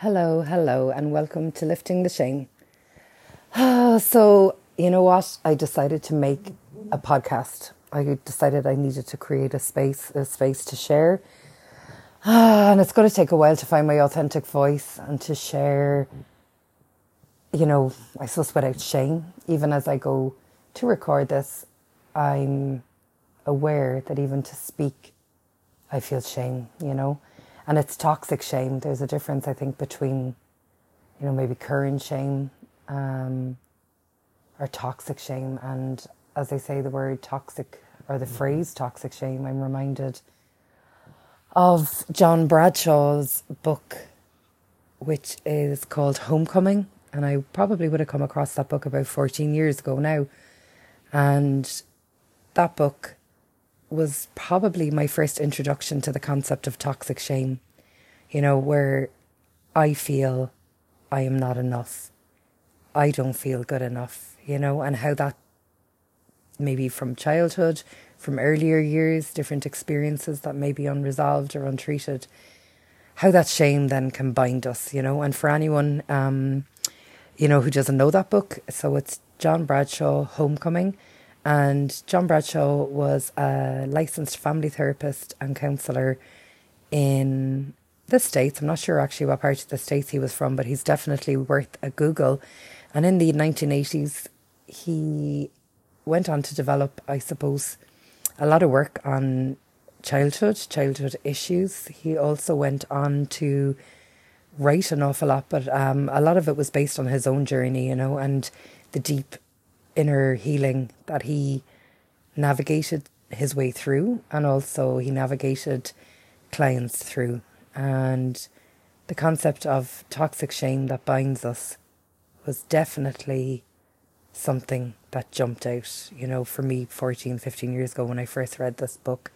Hello, hello, and welcome to Lifting the Shame. Ah, so, you know what? I decided to make a podcast. I decided I needed to create a space, a space to share. Ah, and it's going to take a while to find my authentic voice and to share, you know, I suppose without shame. Even as I go to record this, I'm aware that even to speak, I feel shame, you know and it's toxic shame. There's a difference, I think, between, you know, maybe current shame um, or toxic shame. And as I say the word toxic or the phrase toxic shame, I'm reminded of John Bradshaw's book, which is called Homecoming. And I probably would have come across that book about 14 years ago now. And that book was probably my first introduction to the concept of toxic shame, you know, where I feel I am not enough. I don't feel good enough, you know, and how that maybe from childhood, from earlier years, different experiences that may be unresolved or untreated, how that shame then can bind us, you know. And for anyone, um, you know, who doesn't know that book, so it's John Bradshaw, Homecoming and John Bradshaw was a licensed family therapist and counsellor in the States. I'm not sure actually what part of the States he was from, but he's definitely worth a Google. And in the 1980s, he went on to develop, I suppose, a lot of work on childhood, childhood issues. He also went on to write an awful lot, but um, a lot of it was based on his own journey, you know, and the deep inner healing that he navigated his way through and also he navigated clients through. And the concept of toxic shame that binds us was definitely something that jumped out, you know, for me 14, 15 years ago when I first read this book.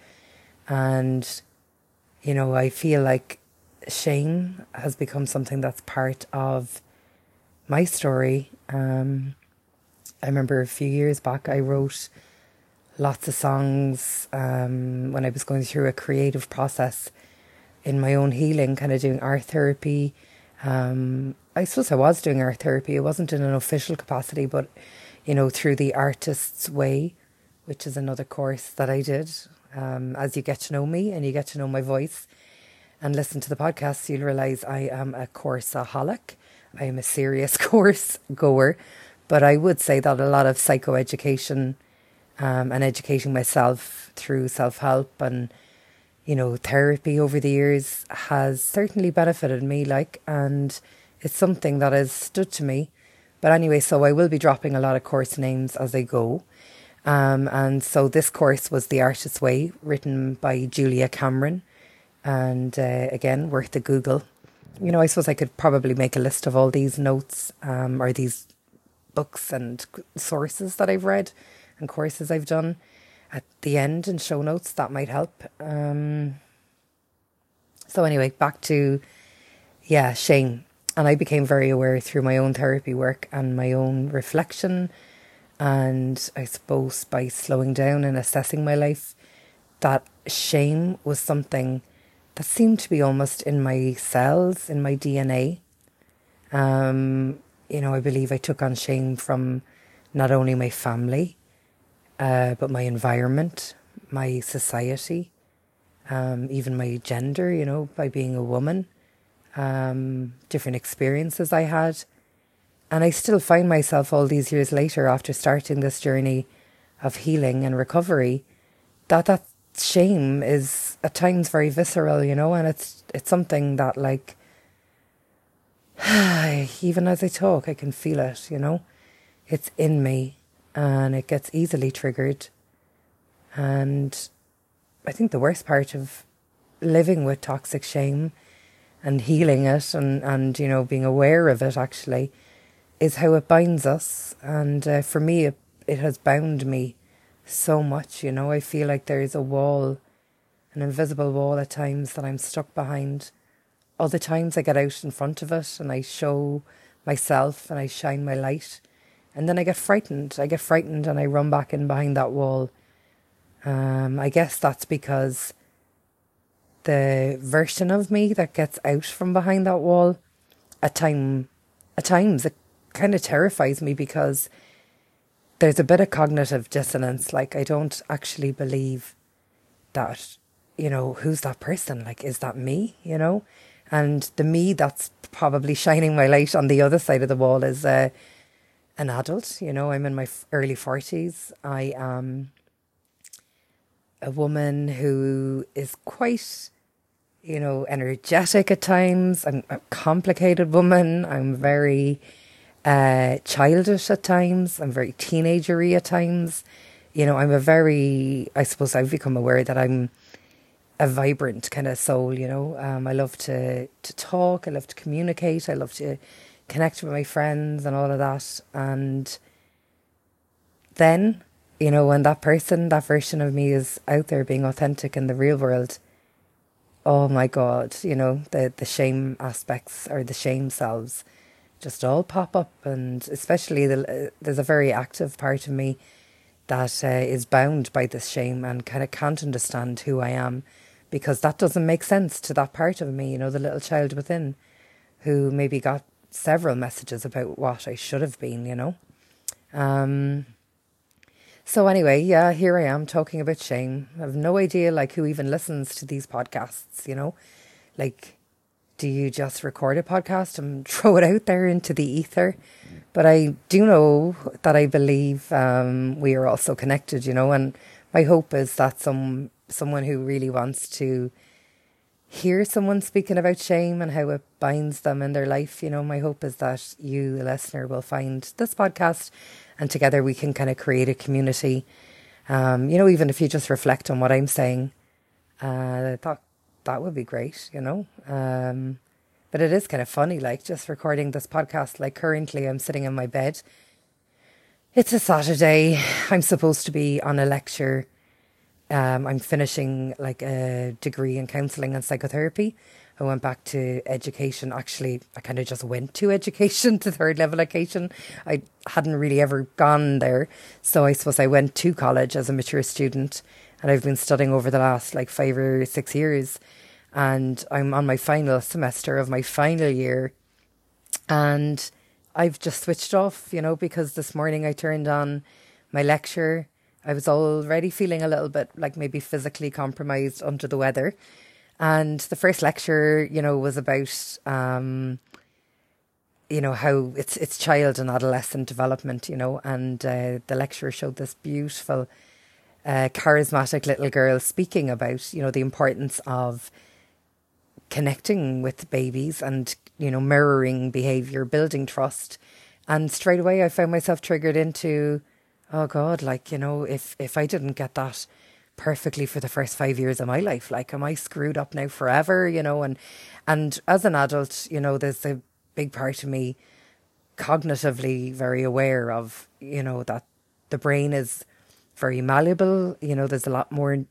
And, you know, I feel like shame has become something that's part of my story. Um, I remember a few years back, I wrote lots of songs um, when I was going through a creative process in my own healing, kind of doing art therapy. Um, I suppose I was doing art therapy. It wasn't in an official capacity, but you know, through the artist's way, which is another course that I did. Um, as you get to know me and you get to know my voice and listen to the podcast, you'll realize I am a courseaholic. I am a serious course goer. But I would say that a lot of psychoeducation um, and educating myself through self help and you know therapy over the years has certainly benefited me. Like, and it's something that has stood to me. But anyway, so I will be dropping a lot of course names as I go. Um, and so this course was The Artist's Way, written by Julia Cameron. And uh, again, worth a Google. You know, I suppose I could probably make a list of all these notes um, or these books and sources that I've read and courses I've done at the end and show notes. That might help. Um, so, anyway, back to, yeah, shame. And I became very aware through my own therapy work and my own reflection. And I suppose by slowing down and assessing my life, that shame was something that seemed to be almost in my cells, in my DNA. Um, you know, I believe I took on shame from not only my family, uh, but my environment, my society, um, even my gender, you know, by being a woman, um, different experiences I had. And I still find myself all these years later, after starting this journey of healing and recovery, that that shame is at times very visceral, you know, and it's it's something that like even as I talk, I can feel it, you know. It's in me and it gets easily triggered. And I think the worst part of living with toxic shame and healing it and, and you know, being aware of it actually is how it binds us. And uh, for me, it, it has bound me so much, you know. I feel like there is a wall, an invisible wall at times that I'm stuck behind other times I get out in front of it and I show myself and I shine my light. And then I get frightened. I get frightened and I run back in behind that wall. Um, I guess that's because the version of me that gets out from behind that wall at time at times it kind of terrifies me because there's a bit of cognitive dissonance. Like I don't actually believe that, you know, who's that person? Like, is that me? You know? And the me that's probably shining my light on the other side of the wall is uh, an adult. You know, I'm in my early 40s. I am a woman who is quite, you know, energetic at times. I'm a complicated woman. I'm very uh, childish at times. I'm very teenagery at times. You know, I'm a very, I suppose I've become aware that I'm a vibrant kind of soul, you know. Um, I love to, to talk, I love to communicate, I love to connect with my friends and all of that. And then you know, when that person, that version of me is out there being authentic in the real world, oh my God, you know, the, the shame aspects or the shame selves just all pop up. And especially the, uh, there's a very active part of me that uh, is bound by this shame and kind of can't understand who I am because that doesn't make sense to that part of me, you know, the little child within who maybe got several messages about what I should have been, you know. Um, so anyway, yeah, here I am talking about shame. I have no idea like who even listens to these podcasts, you know? Like do you just record a podcast and throw it out there into the ether? But I do know that I believe um, we are also connected, you know, and my hope is that some someone who really wants to hear someone speaking about shame and how it binds them in their life, you know, my hope is that you, the listener, will find this podcast and together we can kind of create a community. Um, you know, even if you just reflect on what I'm saying, uh, I thought that would be great, you know. Um, but it is kind of funny, like just recording this podcast. Like currently, I'm sitting in my bed. It's a Saturday. I'm supposed to be on a lecture. Um, I'm finishing like a degree in counselling and psychotherapy. I went back to education. Actually, I kind of just went to education, to third level education. I hadn't really ever gone there. So I suppose I went to college as a mature student and I've been studying over the last like five or six years. And I'm on my final semester of my final year. And I've just switched off, you know, because this morning I turned on my lecture. I was already feeling a little bit like maybe physically compromised under the weather. And the first lecture, you know, was about, um, you know, how it's it's child and adolescent development, you know, and uh, the lecturer showed this beautiful, uh, charismatic little girl speaking about, you know, the importance of connecting with babies and, you know, mirroring behavior, building trust. And straight away I found myself triggered into, oh God, like, you know, if, if I didn't get that perfectly for the first five years of my life. Like, am I screwed up now forever? You know, and and as an adult, you know, there's a big part of me cognitively very aware of, you know, that the brain is very malleable. You know, there's a lot more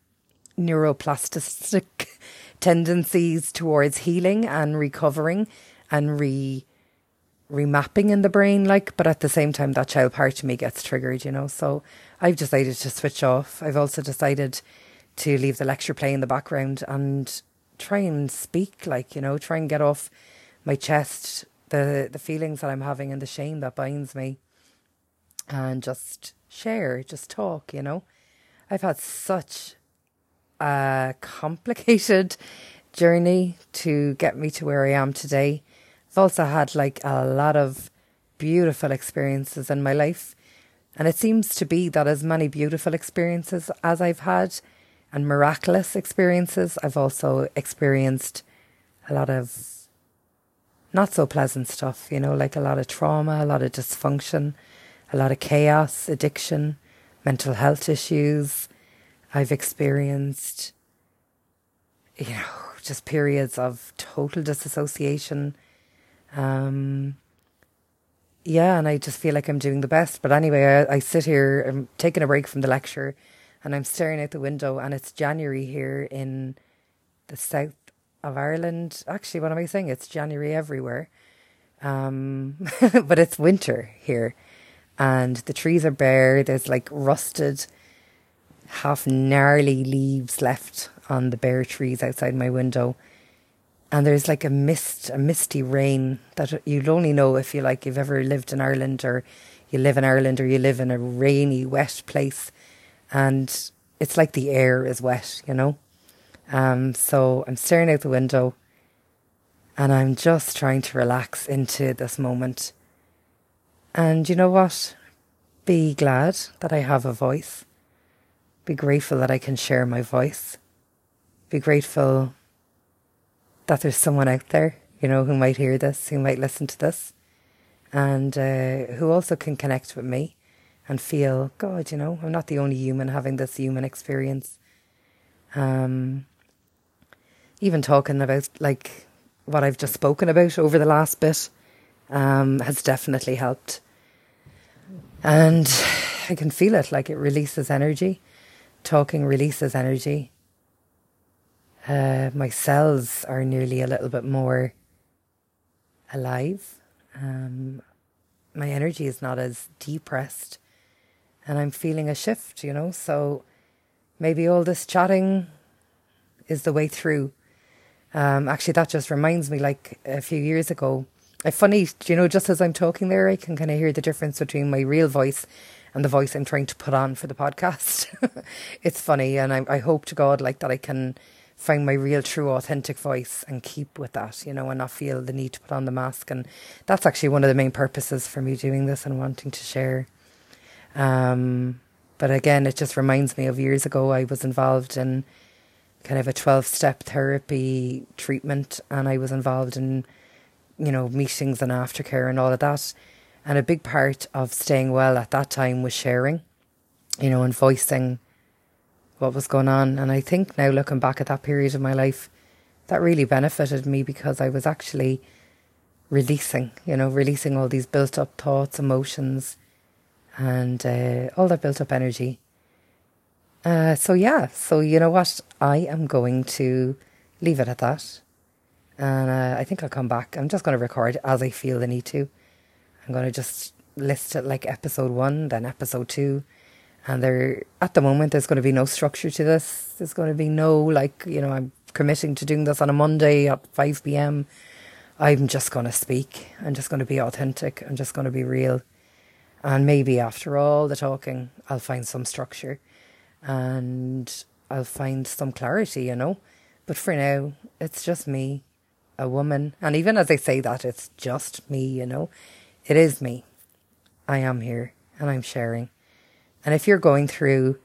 neuroplastic tendencies towards healing and recovering and re remapping in the brain like but at the same time that child part of me gets triggered you know so I've decided to switch off. I've also decided to leave the lecture play in the background and try and speak, like, you know, try and get off my chest the, the feelings that I'm having and the shame that binds me and just share, just talk, you know. I've had such a complicated journey to get me to where I am today. I've also had like a lot of beautiful experiences in my life and it seems to be that as many beautiful experiences as I've had and miraculous experiences, I've also experienced a lot of not so pleasant stuff, you know, like a lot of trauma, a lot of dysfunction, a lot of chaos, addiction, mental health issues. I've experienced, you know, just periods of total disassociation. Um, yeah, and I just feel like I'm doing the best. But anyway, I, I sit here, I'm taking a break from the lecture, and I'm staring out the window, and it's January here in the south of Ireland. Actually, what am I saying? It's January everywhere. Um, but it's winter here, and the trees are bare. There's like rusted, half gnarly leaves left on the bare trees outside my window. And there's like a mist, a misty rain that you'll only know if you like you've ever lived in Ireland or you live in Ireland or you live in a rainy, wet place, and it's like the air is wet, you know. Um, so I'm staring out the window, and I'm just trying to relax into this moment. And you know what? Be glad that I have a voice. Be grateful that I can share my voice. Be grateful that there's someone out there, you know, who might hear this, who might listen to this, and uh, who also can connect with me and feel, God, you know, I'm not the only human having this human experience. Um, even talking about like what I've just spoken about over the last bit um, has definitely helped. And I can feel it, like it releases energy. Talking releases energy. Uh, my cells are nearly a little bit more alive. Um, my energy is not as depressed, and I'm feeling a shift, you know. So maybe all this chatting is the way through. Um, actually, that just reminds me, like a few years ago, I funny, you know, just as I'm talking there, I can kind of hear the difference between my real voice and the voice I'm trying to put on for the podcast. it's funny, and I, I hope to God like that I can find my real, true, authentic voice and keep with that, you know, and not feel the need to put on the mask. And that's actually one of the main purposes for me doing this and wanting to share. Um, but again, it just reminds me of years ago I was involved in kind of a 12 step therapy treatment and I was involved in, you know, meetings and aftercare and all of that. And a big part of staying well at that time was sharing, you know, and voicing what was going on. And I think now looking back at that period of my life, that really benefited me because I was actually releasing, you know, releasing all these built up thoughts, emotions, and uh, all that built up energy. Uh, so, yeah, so you know what? I am going to leave it at that. And uh, I think I'll come back. I'm just going to record as I feel the need to. I'm going to just list it like episode one, then episode two, and there, at the moment, there's going to be no structure to this. There's going to be no, like, you know, I'm committing to doing this on a Monday at 5 p.m. I'm just going to speak. I'm just going to be authentic. I'm just going to be real. And maybe after all the talking, I'll find some structure and I'll find some clarity, you know. But for now, it's just me, a woman. And even as I say that, it's just me, you know. It is me. I am here and I'm sharing. And if you're going through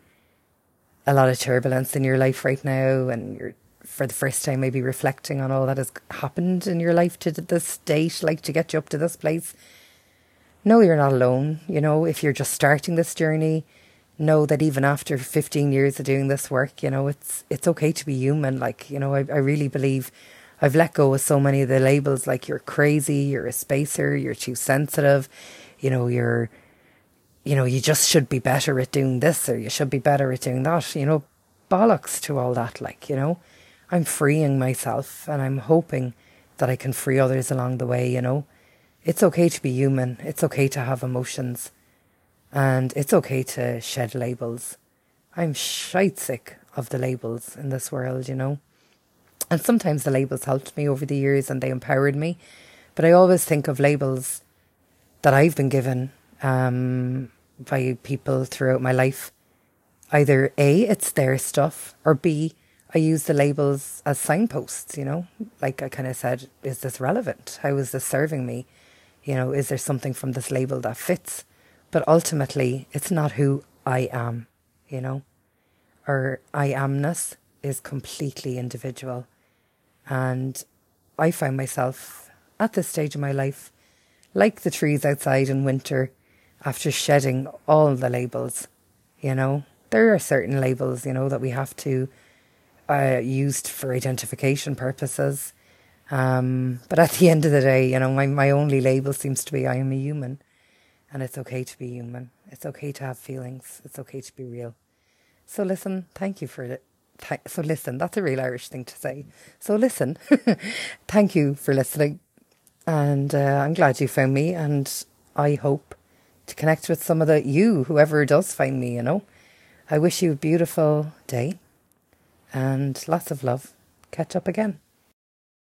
a lot of turbulence in your life right now and you're for the first time maybe reflecting on all that has happened in your life to this date, like to get you up to this place, know you're not alone. You know, if you're just starting this journey, know that even after 15 years of doing this work, you know, it's it's okay to be human. Like, you know, I, I really believe I've let go of so many of the labels like you're crazy, you're a spacer, you're too sensitive, you know, you're you know, you just should be better at doing this or you should be better at doing that, you know, bollocks to all that. Like, you know, I'm freeing myself and I'm hoping that I can free others along the way, you know. It's okay to be human, it's okay to have emotions, and it's okay to shed labels. I'm shite sick of the labels in this world, you know. And sometimes the labels helped me over the years and they empowered me, but I always think of labels that I've been given um, by people throughout my life. Either A, it's their stuff, or B, I use the labels as signposts, you know? Like I kind of said, is this relevant? How is this serving me? You know, is there something from this label that fits? But ultimately, it's not who I am, you know? Or I amness is completely individual. And I find myself at this stage of my life, like the trees outside in winter, after shedding all the labels, you know, there are certain labels, you know, that we have to uh, used for identification purposes. Um, but at the end of the day, you know, my, my only label seems to be I am a human. And it's okay to be human. It's okay to have feelings. It's okay to be real. So listen, thank you for it. Th- so listen, that's a real Irish thing to say. So listen, thank you for listening. And uh, I'm glad you found me. And I hope to connect with some of the you, whoever does find me, you know. I wish you a beautiful day and lots of love. Catch up again.